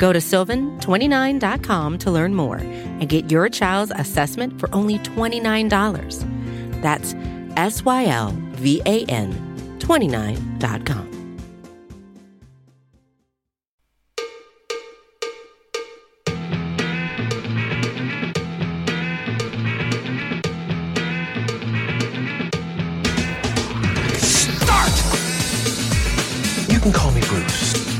Go to sylvan29.com to learn more and get your child's assessment for only $29. That's S Y L V A N 29.com. Start! You can call me Bruce.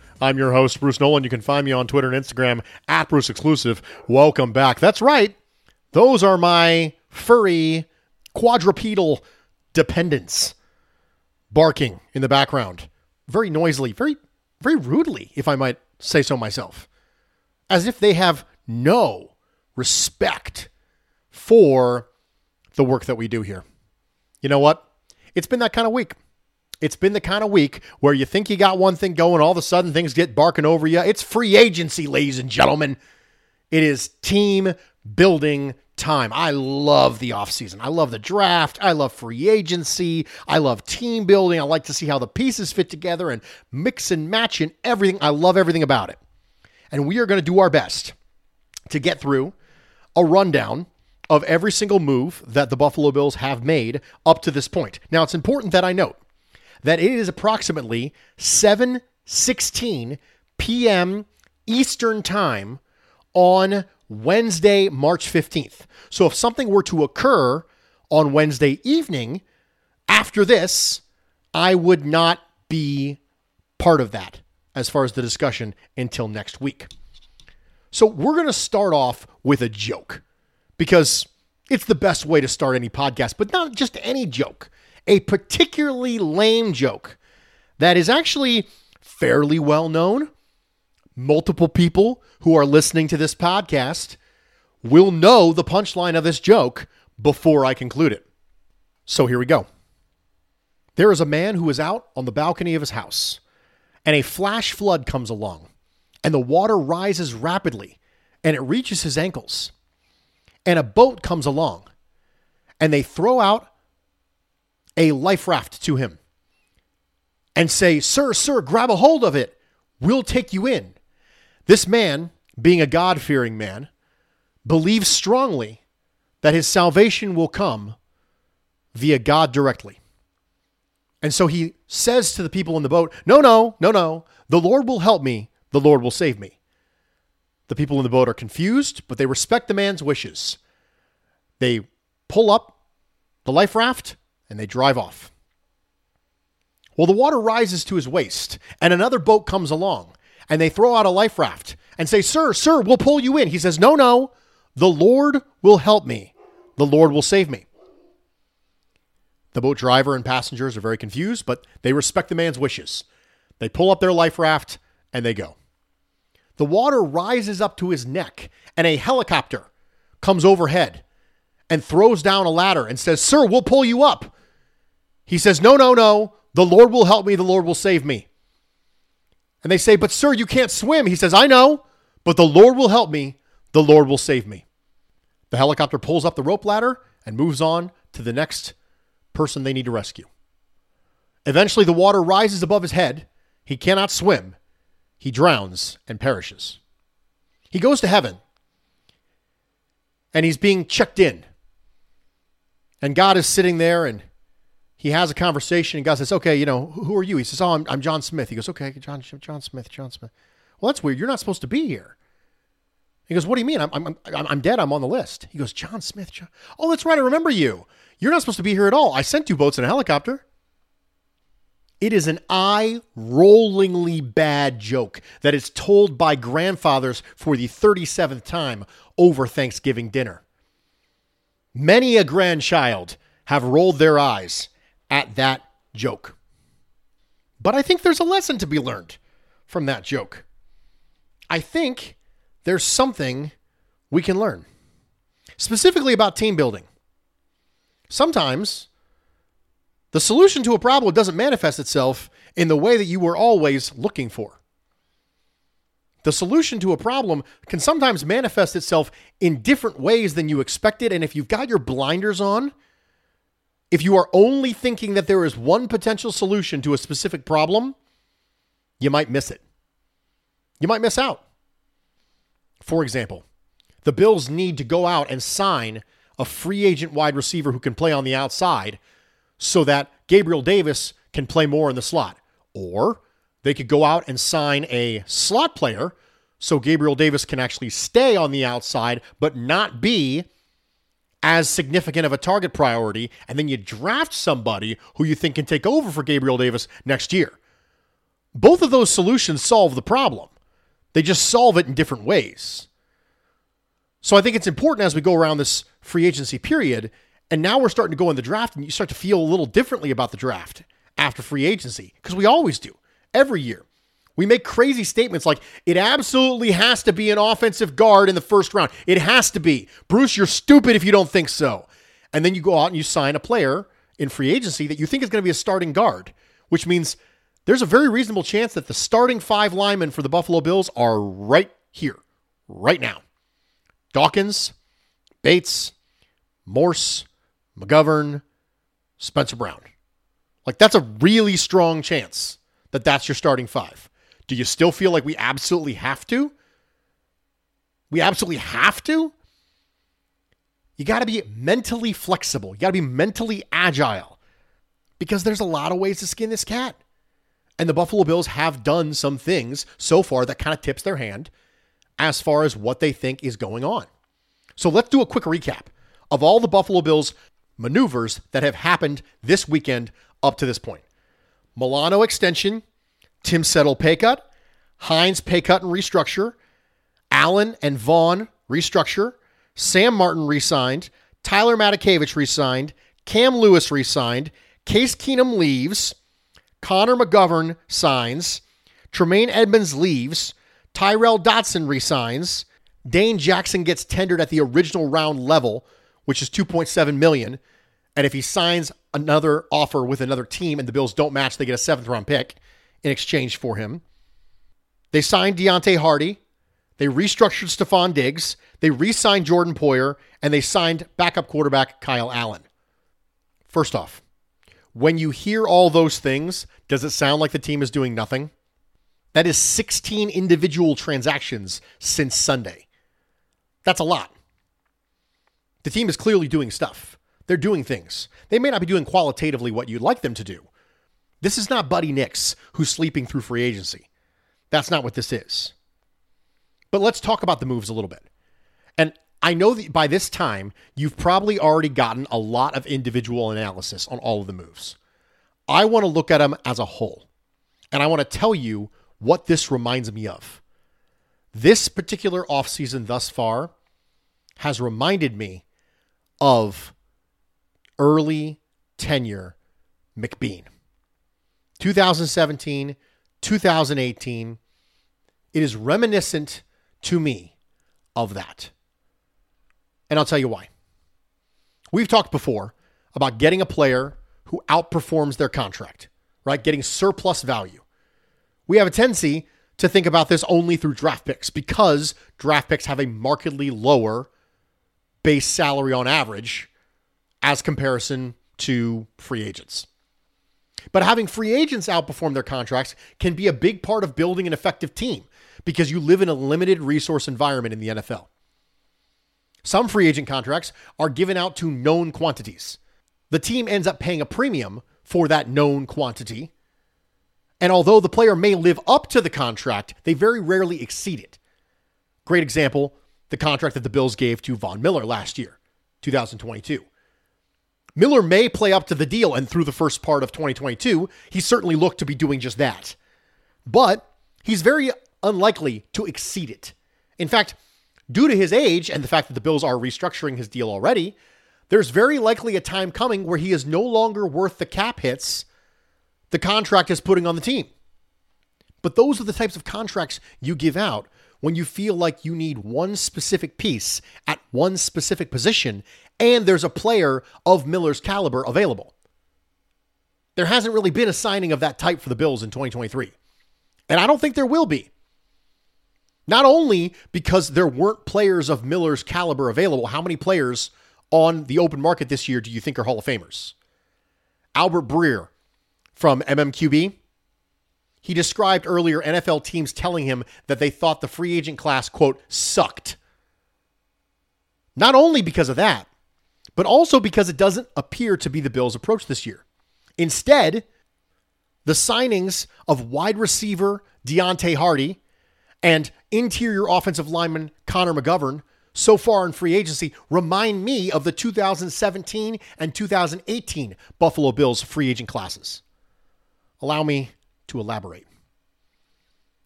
I'm your host, Bruce Nolan. You can find me on Twitter and Instagram at Bruce Exclusive. Welcome back. That's right. Those are my furry quadrupedal dependents barking in the background. Very noisily, very, very rudely, if I might say so myself. As if they have no respect for the work that we do here. You know what? It's been that kind of week. It's been the kind of week where you think you got one thing going, all of a sudden things get barking over you. It's free agency, ladies and gentlemen. It is team building time. I love the offseason. I love the draft. I love free agency. I love team building. I like to see how the pieces fit together and mix and match and everything. I love everything about it. And we are going to do our best to get through a rundown of every single move that the Buffalo Bills have made up to this point. Now, it's important that I note that it is approximately 7:16 p.m. Eastern Time on Wednesday, March 15th. So if something were to occur on Wednesday evening after this, I would not be part of that as far as the discussion until next week. So we're going to start off with a joke because it's the best way to start any podcast, but not just any joke, a particularly lame joke that is actually fairly well known. Multiple people who are listening to this podcast will know the punchline of this joke before I conclude it. So here we go. There is a man who is out on the balcony of his house, and a flash flood comes along, and the water rises rapidly, and it reaches his ankles and a boat comes along and they throw out a life raft to him and say, Sir, sir, grab a hold of it. We'll take you in. This man, being a God fearing man, believes strongly that his salvation will come via God directly. And so he says to the people in the boat, No, no, no, no. The Lord will help me. The Lord will save me. The people in the boat are confused, but they respect the man's wishes. They pull up the life raft and they drive off. Well, the water rises to his waist, and another boat comes along, and they throw out a life raft and say, Sir, sir, we'll pull you in. He says, No, no, the Lord will help me. The Lord will save me. The boat driver and passengers are very confused, but they respect the man's wishes. They pull up their life raft and they go. The water rises up to his neck, and a helicopter comes overhead and throws down a ladder and says, Sir, we'll pull you up. He says, No, no, no. The Lord will help me. The Lord will save me. And they say, But, sir, you can't swim. He says, I know, but the Lord will help me. The Lord will save me. The helicopter pulls up the rope ladder and moves on to the next person they need to rescue. Eventually, the water rises above his head. He cannot swim. He drowns and perishes. He goes to heaven and he's being checked in. And God is sitting there and he has a conversation and God says, okay, you know, who are you? He says, oh, I'm, I'm John Smith. He goes, okay, John, John Smith, John Smith. Well, that's weird. You're not supposed to be here. He goes, What do you mean? I'm, I'm, I'm, dead. I'm on the list. He goes, John Smith. John. Oh, that's right. I remember you. You're not supposed to be here at all. I sent two boats and a helicopter. It is an eye rollingly bad joke that is told by grandfathers for the 37th time over Thanksgiving dinner. Many a grandchild have rolled their eyes at that joke. But I think there's a lesson to be learned from that joke. I think there's something we can learn, specifically about team building. Sometimes the solution to a problem doesn't manifest itself in the way that you were always looking for. The solution to a problem can sometimes manifest itself in different ways than you expected. And if you've got your blinders on, if you are only thinking that there is one potential solution to a specific problem, you might miss it. You might miss out. For example, the Bills need to go out and sign a free agent wide receiver who can play on the outside so that Gabriel Davis can play more in the slot. Or they could go out and sign a slot player so Gabriel Davis can actually stay on the outside but not be as significant of a target priority. And then you draft somebody who you think can take over for Gabriel Davis next year. Both of those solutions solve the problem. They just solve it in different ways. So I think it's important as we go around this free agency period, and now we're starting to go in the draft, and you start to feel a little differently about the draft after free agency, because we always do every year. We make crazy statements like, it absolutely has to be an offensive guard in the first round. It has to be. Bruce, you're stupid if you don't think so. And then you go out and you sign a player in free agency that you think is going to be a starting guard, which means there's a very reasonable chance that the starting five linemen for the Buffalo Bills are right here, right now. Dawkins, Bates, Morse, McGovern, Spencer Brown. Like that's a really strong chance that that's your starting five. Do you still feel like we absolutely have to? We absolutely have to? You got to be mentally flexible. You got to be mentally agile because there's a lot of ways to skin this cat. And the Buffalo Bills have done some things so far that kind of tips their hand as far as what they think is going on. So let's do a quick recap of all the Buffalo Bills maneuvers that have happened this weekend up to this point. Milano extension, Tim Settle pay cut, Hines pay cut and restructure, Allen and Von restructure, Sam Martin resigned, Tyler Matakevich resigned, Cam Lewis resigned, Case Keenum leaves, Connor McGovern signs, Tremaine Edmonds leaves, Tyrel Dodson resigns, Dane Jackson gets tendered at the original round level, which is 2.7 million, and if he signs another offer with another team and the Bills don't match, they get a seventh round pick in exchange for him. They signed Deonte Harty. They restructured Stefon Diggs. They re signed Jordan Poyer, and they signed backup quarterback Kyle Allen. First off, when you hear all those things, does it sound like the team is doing nothing? That is 16 individual transactions since Sunday. That's a lot. The team is clearly doing stuff. They're doing things. They may not be doing qualitatively what you'd like them to do. This is not Buddy Nix who's sleeping through free agency. That's not what this is. But let's talk about the moves a little bit. And I know that by this time, you've probably already gotten a lot of individual analysis on all of the moves. I want to look at them as a whole. And I want to tell you what this reminds me of. This particular offseason thus far has reminded me of early tenure McBeane. 2017, 2018. It is reminiscent to me of that. And I'll tell you why. We've talked before about getting a player who outperforms their contract, right? Getting surplus value. We have a tendency to think about this only through draft picks because draft picks have a markedly lower base salary on average as comparison to free agents. But having free agents outperform their contracts can be a big part of building an effective team because you live in a limited resource environment in the NFL. Some free agent contracts are given out to known quantities. The team ends up paying a premium for that known quantity. And although the player may live up to the contract, they very rarely exceed it. Great example the contract that the Bills gave to Von Miller last year, 2022. Miller may play up to the deal, and through the first part of 2022, he certainly looked to be doing just that. But he's very unlikely to exceed it. In fact, due to his age and the fact that the Bills are restructuring his deal already, there's very likely a time coming where he is no longer worth the cap hits the contract is putting on the team. But those are the types of contracts you give out when you feel like you need one specific piece at one specific position and there's a player of Miller's caliber available. There hasn't really been a signing of that type for the Bills in 2023. And I don't think there will be. Not only because there weren't players of Miller's caliber available, how many players on the open market this year do you think are Hall of Famers? Albert Breer from MMQB. He described earlier NFL teams telling him that they thought the free agent class, quote, sucked. Not only because of that, but also because it doesn't appear to be the Bills' approach this year. Instead, the signings of wide receiver Deonte Harty and interior offensive lineman Connor McGovern so far in free agency remind me of the 2017 and 2018 Buffalo Bills free agent classes. Allow me to elaborate.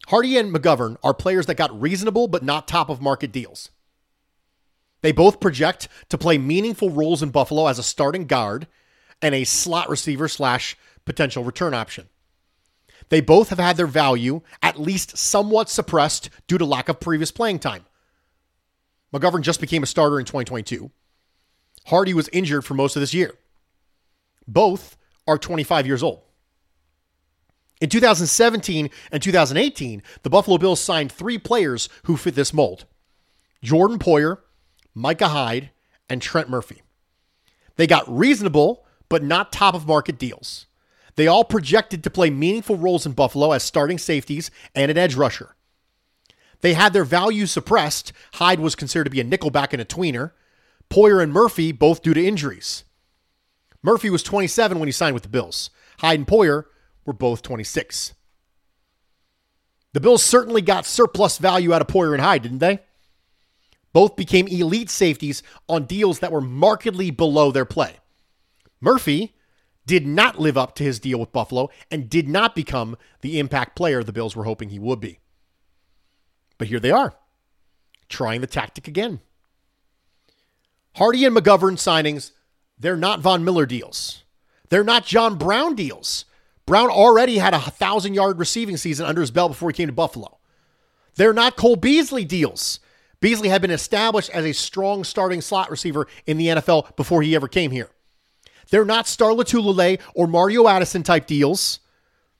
Harty and McGovern are players that got reasonable but not top of market deals. They both project to play meaningful roles in Buffalo as a starting guard and a slot receiver slash potential return option. They both have had their value at least somewhat suppressed due to lack of previous playing time. McGovern just became a starter in 2022. Harty was injured for most of this year. Both are 25 years old. In 2017 and 2018, the Buffalo Bills signed three players who fit this mold Jordan Poyer, Micah Hyde, and Trent Murphy. They got reasonable, but not top of market deals. They all projected to play meaningful roles in Buffalo as starting safeties and an edge rusher. They had their value suppressed. Hyde was considered to be a nickelback and a tweener. Poyer and Murphy both due to injuries. Murphy was 27 when he signed with the Bills. Hyde and Poyer were both 26. The Bills certainly got surplus value out of Poyer and Hyde, didn't they? Both became elite safeties on deals that were markedly below their play. Murphy did not live up to his deal with Buffalo and did not become the impact player the Bills were hoping he would be. But here they are, trying the tactic again. Harty and McGovern signings, they're not Von Miller deals. They're not John Brown deals. Brown already had a thousand yard receiving season under his belt before he came to Buffalo. They're not Cole Beasley deals. Beasley had been established as a strong starting slot receiver in the NFL before he ever came here. They're not Star Lotulelei or Mario Addison type deals.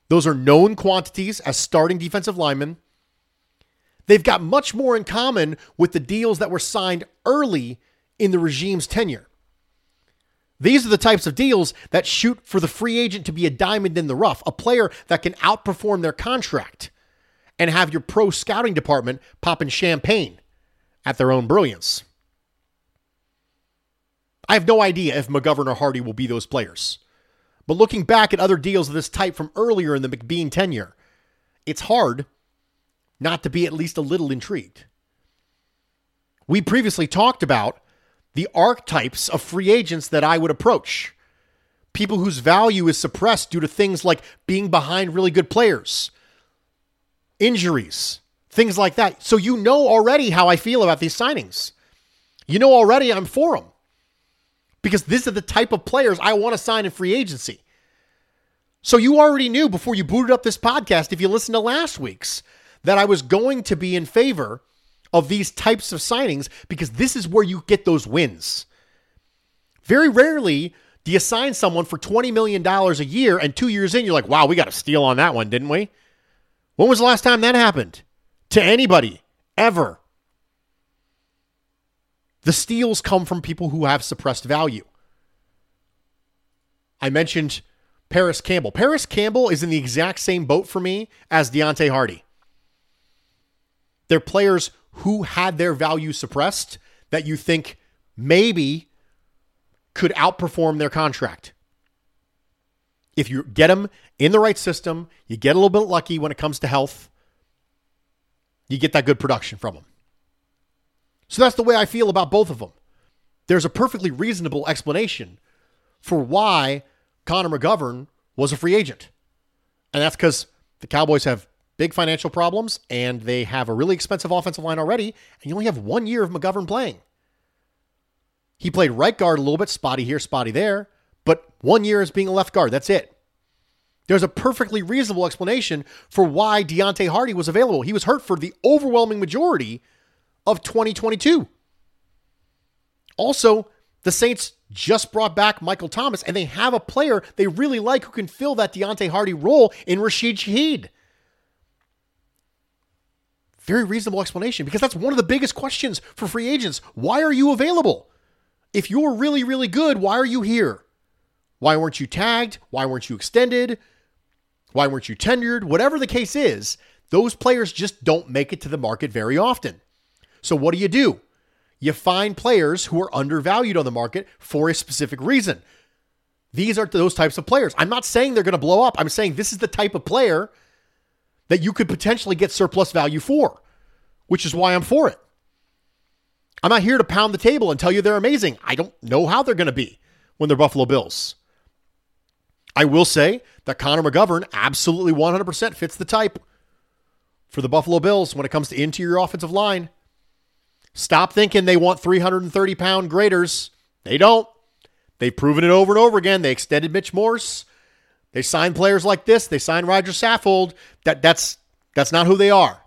Those are known quantities as starting defensive linemen. They've got much more in common with the deals that were signed early in the regime's tenure. These are the types of deals that shoot for the free agent to be a diamond in the rough, a player that can outperform their contract and have your pro scouting department popping champagne at their own brilliance. I have no idea if McGovern or Harty will be those players. But looking back at other deals of this type from earlier in the McBeane tenure, it's hard not to be at least a little intrigued. We previously talked about the archetypes of free agents that I would approach. People whose value is suppressed due to things like being behind really good players, injuries, things like that. So you know already how I feel about these signings. You know already I'm for them because these are the type of players I want to sign in free agency. So you already knew before you booted up this podcast, if you listened to last week's, that I was going to be in favor of these types of signings because this is where you get those wins. Very rarely do you sign someone for $20 million a year and two years in, you're like, wow, we got a steal on that one, didn't we? When was the last time that happened to anybody ever? The steals come from people who have suppressed value. I mentioned Parris Campbell. Parris Campbell is in the exact same boat for me as Deonte Harty. They're players who had their value suppressed that you think maybe could outperform their contract. If you get them in the right system, you get a little bit lucky when it comes to health, you get that good production from them. So that's the way I feel about both of them. There's a perfectly reasonable explanation for why Connor McGovern was a free agent. And that's because the Cowboys have big financial problems and they have a really expensive offensive line already, and you only have one year of McGovern playing. He played right guard a little bit, spotty here, spotty there, but one year as being a left guard. That's it. There's a perfectly reasonable explanation for why Deonte Harty was available. He was hurt for the overwhelming majority of 2022. Also, the Saints just brought back Michael Thomas, and they have a player they really like who can fill that Deonte Harty role in Rashid Shaheed. Very reasonable explanation because that's one of the biggest questions for free agents. Why are you available? If you're really, really good, why are you here? Why weren't you tagged? Why weren't you extended? Why weren't you tenured? Whatever the case is, those players just don't make it to the market very often. So, what do you do? You find players who are undervalued on the market for a specific reason. These are those types of players. I'm not saying they're going to blow up. I'm saying this is the type of player that you could potentially get surplus value for, which is why I'm for it. I'm not here to pound the table and tell you they're amazing. I don't know how they're going to be when they're Buffalo Bills. I will say that Connor McGovern absolutely 100% fits the type for the Buffalo Bills when it comes to interior offensive line. Stop thinking they want 330 pound graders. They don't. They've proven it over and over again. They extended Mitch Morse. They sign players like this. They sign Roger Saffold. That that's that's not who they are.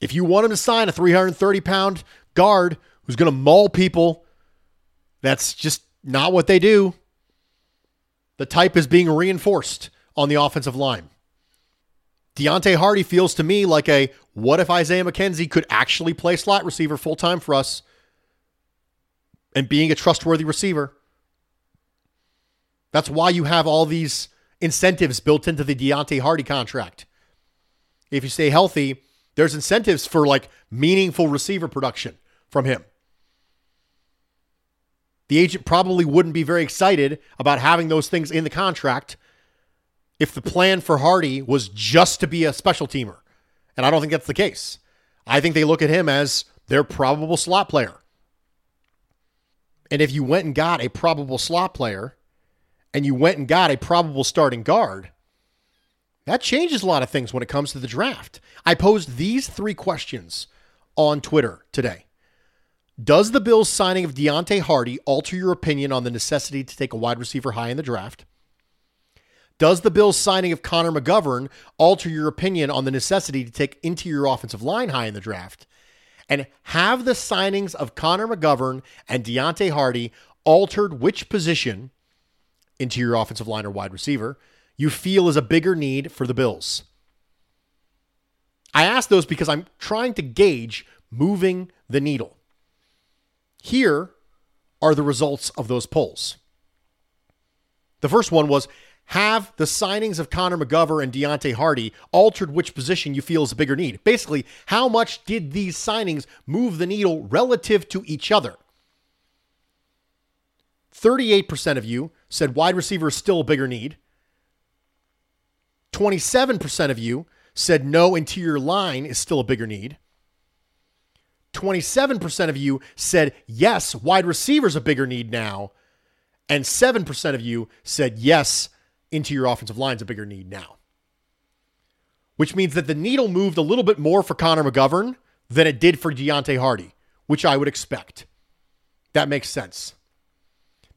If you want them to sign a 330 pound guard who's going to maul people, that's just not what they do. The type is being reinforced on the offensive line. Deonte Harty feels to me like a what if Isaiah McKenzie could actually play slot receiver full time for us and being a trustworthy receiver. That's why you have all these incentives built into the Deonte Harty contract. If you stay healthy, there's incentives for like meaningful receiver production from him. The agent probably wouldn't be very excited about having those things in the contract if the plan for Harty was just to be a special teamer. And I don't think that's the case. I think they look at him as their probable slot player. And if you went and got a probable slot player and you went and got a probable starting guard, that changes a lot of things when it comes to the draft. I posed these three questions on Twitter today. Does the Bills signing of Deonte Harty alter your opinion on the necessity to take a wide receiver high in the draft? Does the Bills signing of Connor McGovern alter your opinion on the necessity to take interior offensive line high in the draft? And have the signings of Connor McGovern and Deonte Harty altered which position, interior offensive line or wide receiver, you feel is a bigger need for the Bills? I ask those because I'm trying to gauge moving the needle. Here are the results of those polls. The first one was have the signings of Connor McGovern and Deonte Harty altered which position you feel is a bigger need? Basically, how much did these signings move the needle relative to each other? 38% of you said wide receiver is still a bigger need. 27% of you said no interior line is still a bigger need. 27% of you said yes, wide receiver is a bigger need now. And 7% of you said yes, into your offensive line is a bigger need now. Which means that the needle moved a little bit more for Connor McGovern than it did for Deonte Harty, which I would expect. That makes sense.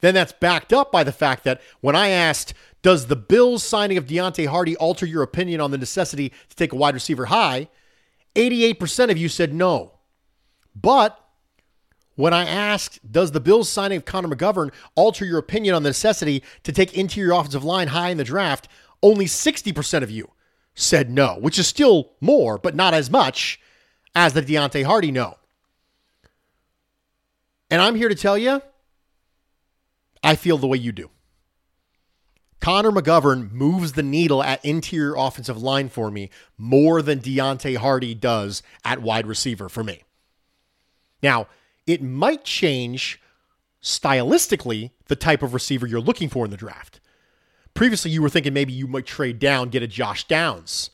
Then that's backed up by the fact that when I asked, does the Bills signing of Deonte Harty alter your opinion on the necessity to take a wide receiver high? 88% of you said no. But when I asked, does the Bills signing of Connor McGovern alter your opinion on the necessity to take interior offensive line high in the draft? Only 60% of you said no, which is still more, but not as much as the Deonte Harty no. And I'm here to tell you, I feel the way you do. Connor McGovern moves the needle at interior offensive line for me more than Deonte Harty does at wide receiver for me. Now, it might change stylistically the type of receiver you're looking for in the draft. Previously, you were thinking maybe you might trade down, get a Josh Downs.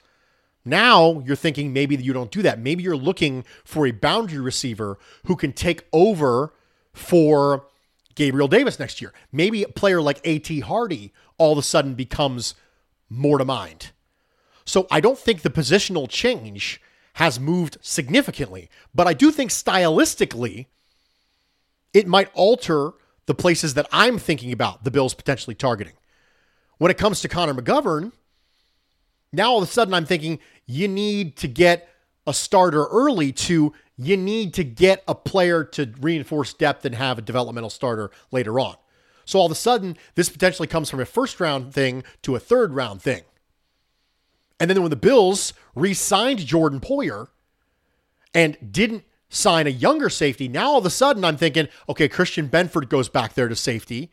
Now you're thinking maybe you don't do that. Maybe you're looking for a boundary receiver who can take over for Gabriel Davis next year. Maybe a player like A.T. Hardy all of a sudden becomes more to mind. So I don't think the positional change has moved significantly, but I do think stylistically it might alter the places that I'm thinking about the Bills potentially targeting. When it comes to Connor McGovern, now all of a sudden I'm thinking you need to get a starter early to you need to get a player to reinforce depth and have a developmental starter later on. So all of a sudden, this potentially comes from a first round thing to a third round thing. And then when the Bills re signed Jordan Poyer and didn't sign a younger safety, now all of a sudden I'm thinking, okay, Christian Benford goes back there to safety.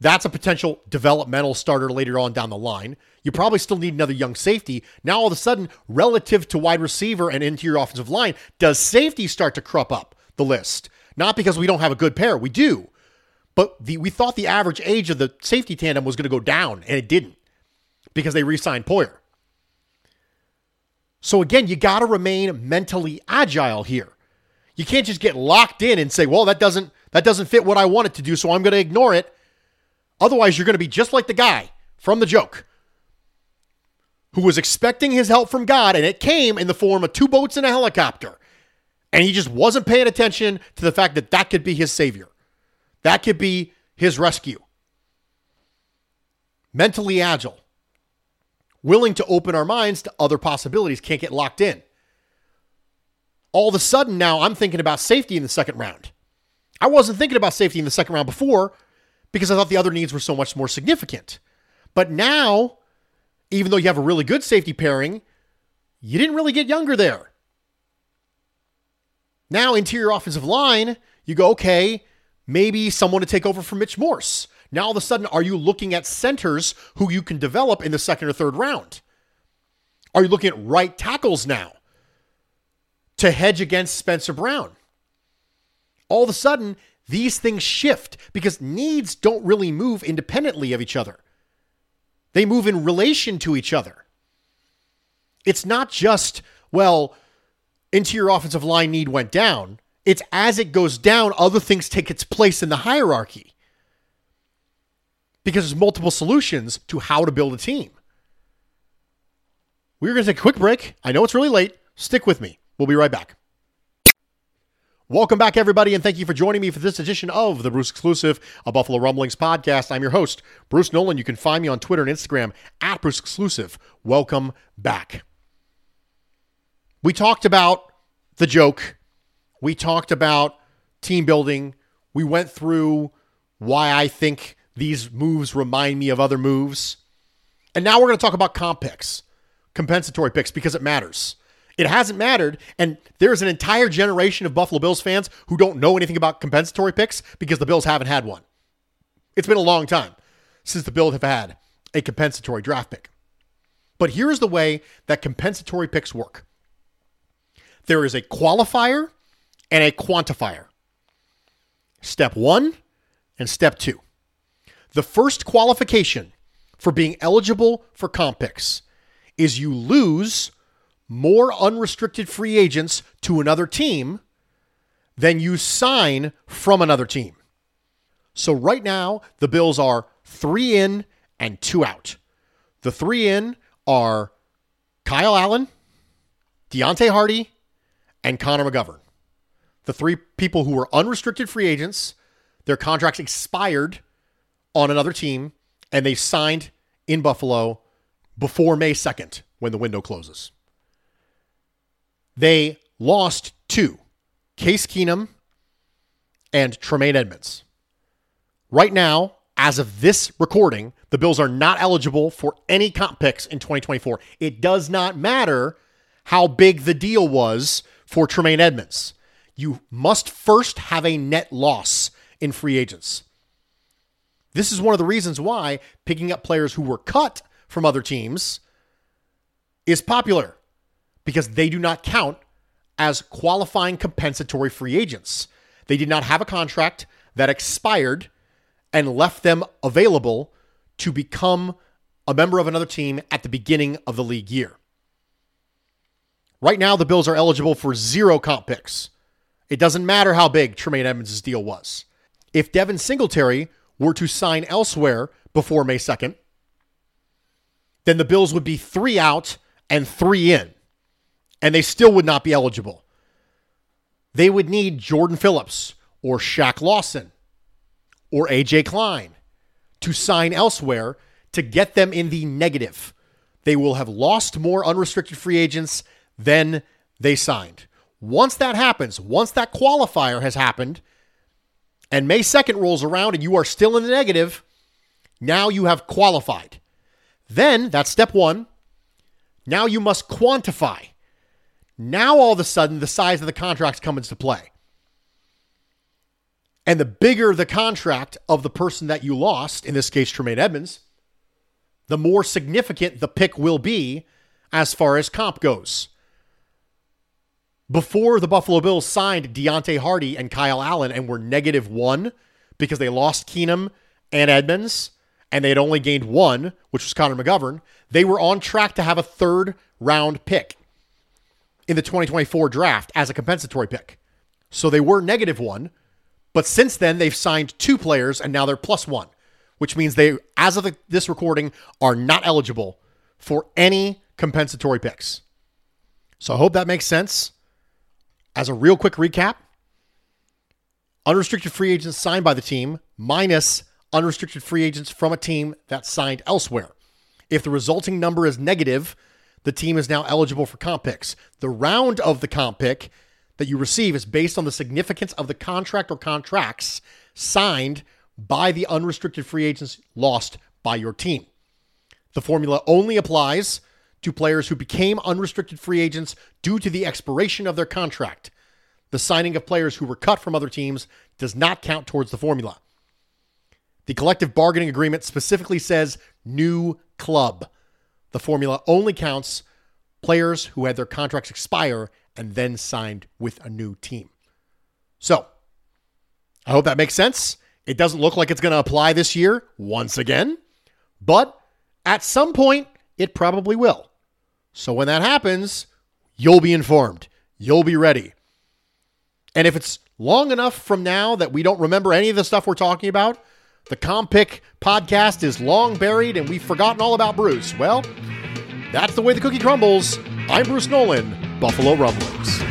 That's a potential developmental starter later on down the line. You probably still need another young safety. Now, all of a sudden, relative to wide receiver and interior offensive line, does safety start to crop up the list? Not because we don't have a good pair, we do. But the, we thought the average age of the safety tandem was going to go down, and it didn't because they re signed Poyer. So, again, you got to remain mentally agile here. You can't just get locked in and say, well, that doesn't, that doesn't fit what I want it to do, so I'm going to ignore it. Otherwise, you're going to be just like the guy from the joke who was expecting his help from God, and it came in the form of two boats and a helicopter. And he just wasn't paying attention to the fact that that could be his savior. That could be his rescue. Mentally agile, willing to open our minds to other possibilities, can't get locked in. All of a sudden, now I'm thinking about safety in the second round. I wasn't thinking about safety in the second round before because I thought the other needs were so much more significant. But now even though you have a really good safety pairing, you didn't really get younger there. Now, interior offensive line, you go, okay, maybe someone to take over for Mitch Morse. Now, all of a sudden, are you looking at centers who you can develop in the second or third round? Are you looking at right tackles now to hedge against Spencer Brown? All of a sudden, these things shift because needs don't really move independently of each other. They move in relation to each other. It's not just, well, interior offensive line need went down. It's as it goes down, other things take its place in the hierarchy. Because there's multiple solutions to how to build a team. We're going to take a quick break. I know it's really late. Stick with me. We'll be right back. Welcome back, everybody, and thank you for joining me for this edition of the Bruce Exclusive, a Buffalo Rumblings podcast. I'm your host, Bruce Nolan. You can find me on Twitter and Instagram at Bruce Exclusive. Welcome back. We talked about the joke, we talked about team building, we went through why I think these moves remind me of other moves. And now we're going to talk about comp picks, compensatory picks, because it matters. It hasn't mattered. And there's an entire generation of Buffalo Bills fans who don't know anything about compensatory picks because the Bills haven't had one. It's been a long time since the Bills have had a compensatory draft pick. But here's the way that compensatory picks work there is a qualifier and a quantifier. Step one and step two. The first qualification for being eligible for comp picks is you lose more unrestricted free agents to another team than you sign from another team. So right now, the Bills are three in and two out. The three in are Kyle Allen, Deonte Harty, and Connor McGovern. The three people who were unrestricted free agents, their contracts expired on another team, and they signed in Buffalo before May 2nd when the window closes. They lost two Case Keenum and Tremaine Edmonds. Right now, as of this recording, the Bills are not eligible for any comp picks in 2024. It does not matter how big the deal was for Tremaine Edmonds. You must first have a net loss in free agents. This is one of the reasons why picking up players who were cut from other teams is popular because they do not count as qualifying compensatory free agents. They did not have a contract that expired and left them available to become a member of another team at the beginning of the league year. Right now, the Bills are eligible for zero comp picks. It doesn't matter how big Tremaine Edmonds' deal was. If Devin Singletary were to sign elsewhere before May 2nd, then the Bills would be three out and three in, and they still would not be eligible. They would need Jordan Phillips or Shaq Lawson or AJ Klein to sign elsewhere to get them in the negative. They will have lost more unrestricted free agents than they signed. Once that happens, once that qualifier has happened, and May 2nd rolls around and you are still in the negative, now you have qualified. Then, that's step one. Now you must quantify. Now, all of a sudden, the size of the contracts come into play. And the bigger the contract of the person that you lost, in this case, Tremaine Edmonds, the more significant the pick will be as far as comp goes. Before the Buffalo Bills signed Deonte Harty and Kyle Allen and were negative one because they lost Keenum and Edmonds and they had only gained one, which was Connor McGovern, they were on track to have a third round pick in the 2024 draft as a compensatory pick. So they were negative one, but since then they've signed two players and now they're plus one, which means they, as of the, this recording, are not eligible for any compensatory picks. So I hope that makes sense. As a real quick recap, unrestricted free agents signed by the team minus unrestricted free agents from a team that signed elsewhere. If the resulting number is negative, the team is now eligible for comp picks. The round of the comp pick that you receive is based on the significance of the contract or contracts signed by the unrestricted free agents lost by your team. The formula only applies to players who became unrestricted free agents due to the expiration of their contract. The signing of players who were cut from other teams does not count towards the formula. The collective bargaining agreement specifically says new club. The formula only counts players who had their contracts expire and then signed with a new team. So, I hope that makes sense. It doesn't look like it's going to apply this year once again, but at some point, it probably will. So, when that happens, you'll be informed. You'll be ready. And if it's long enough from now that we don't remember any of the stuff we're talking about, the Compick podcast is long buried and we've forgotten all about Bruce. Well, that's the way the cookie crumbles. I'm Bruce Nolan, Buffalo Rumblings.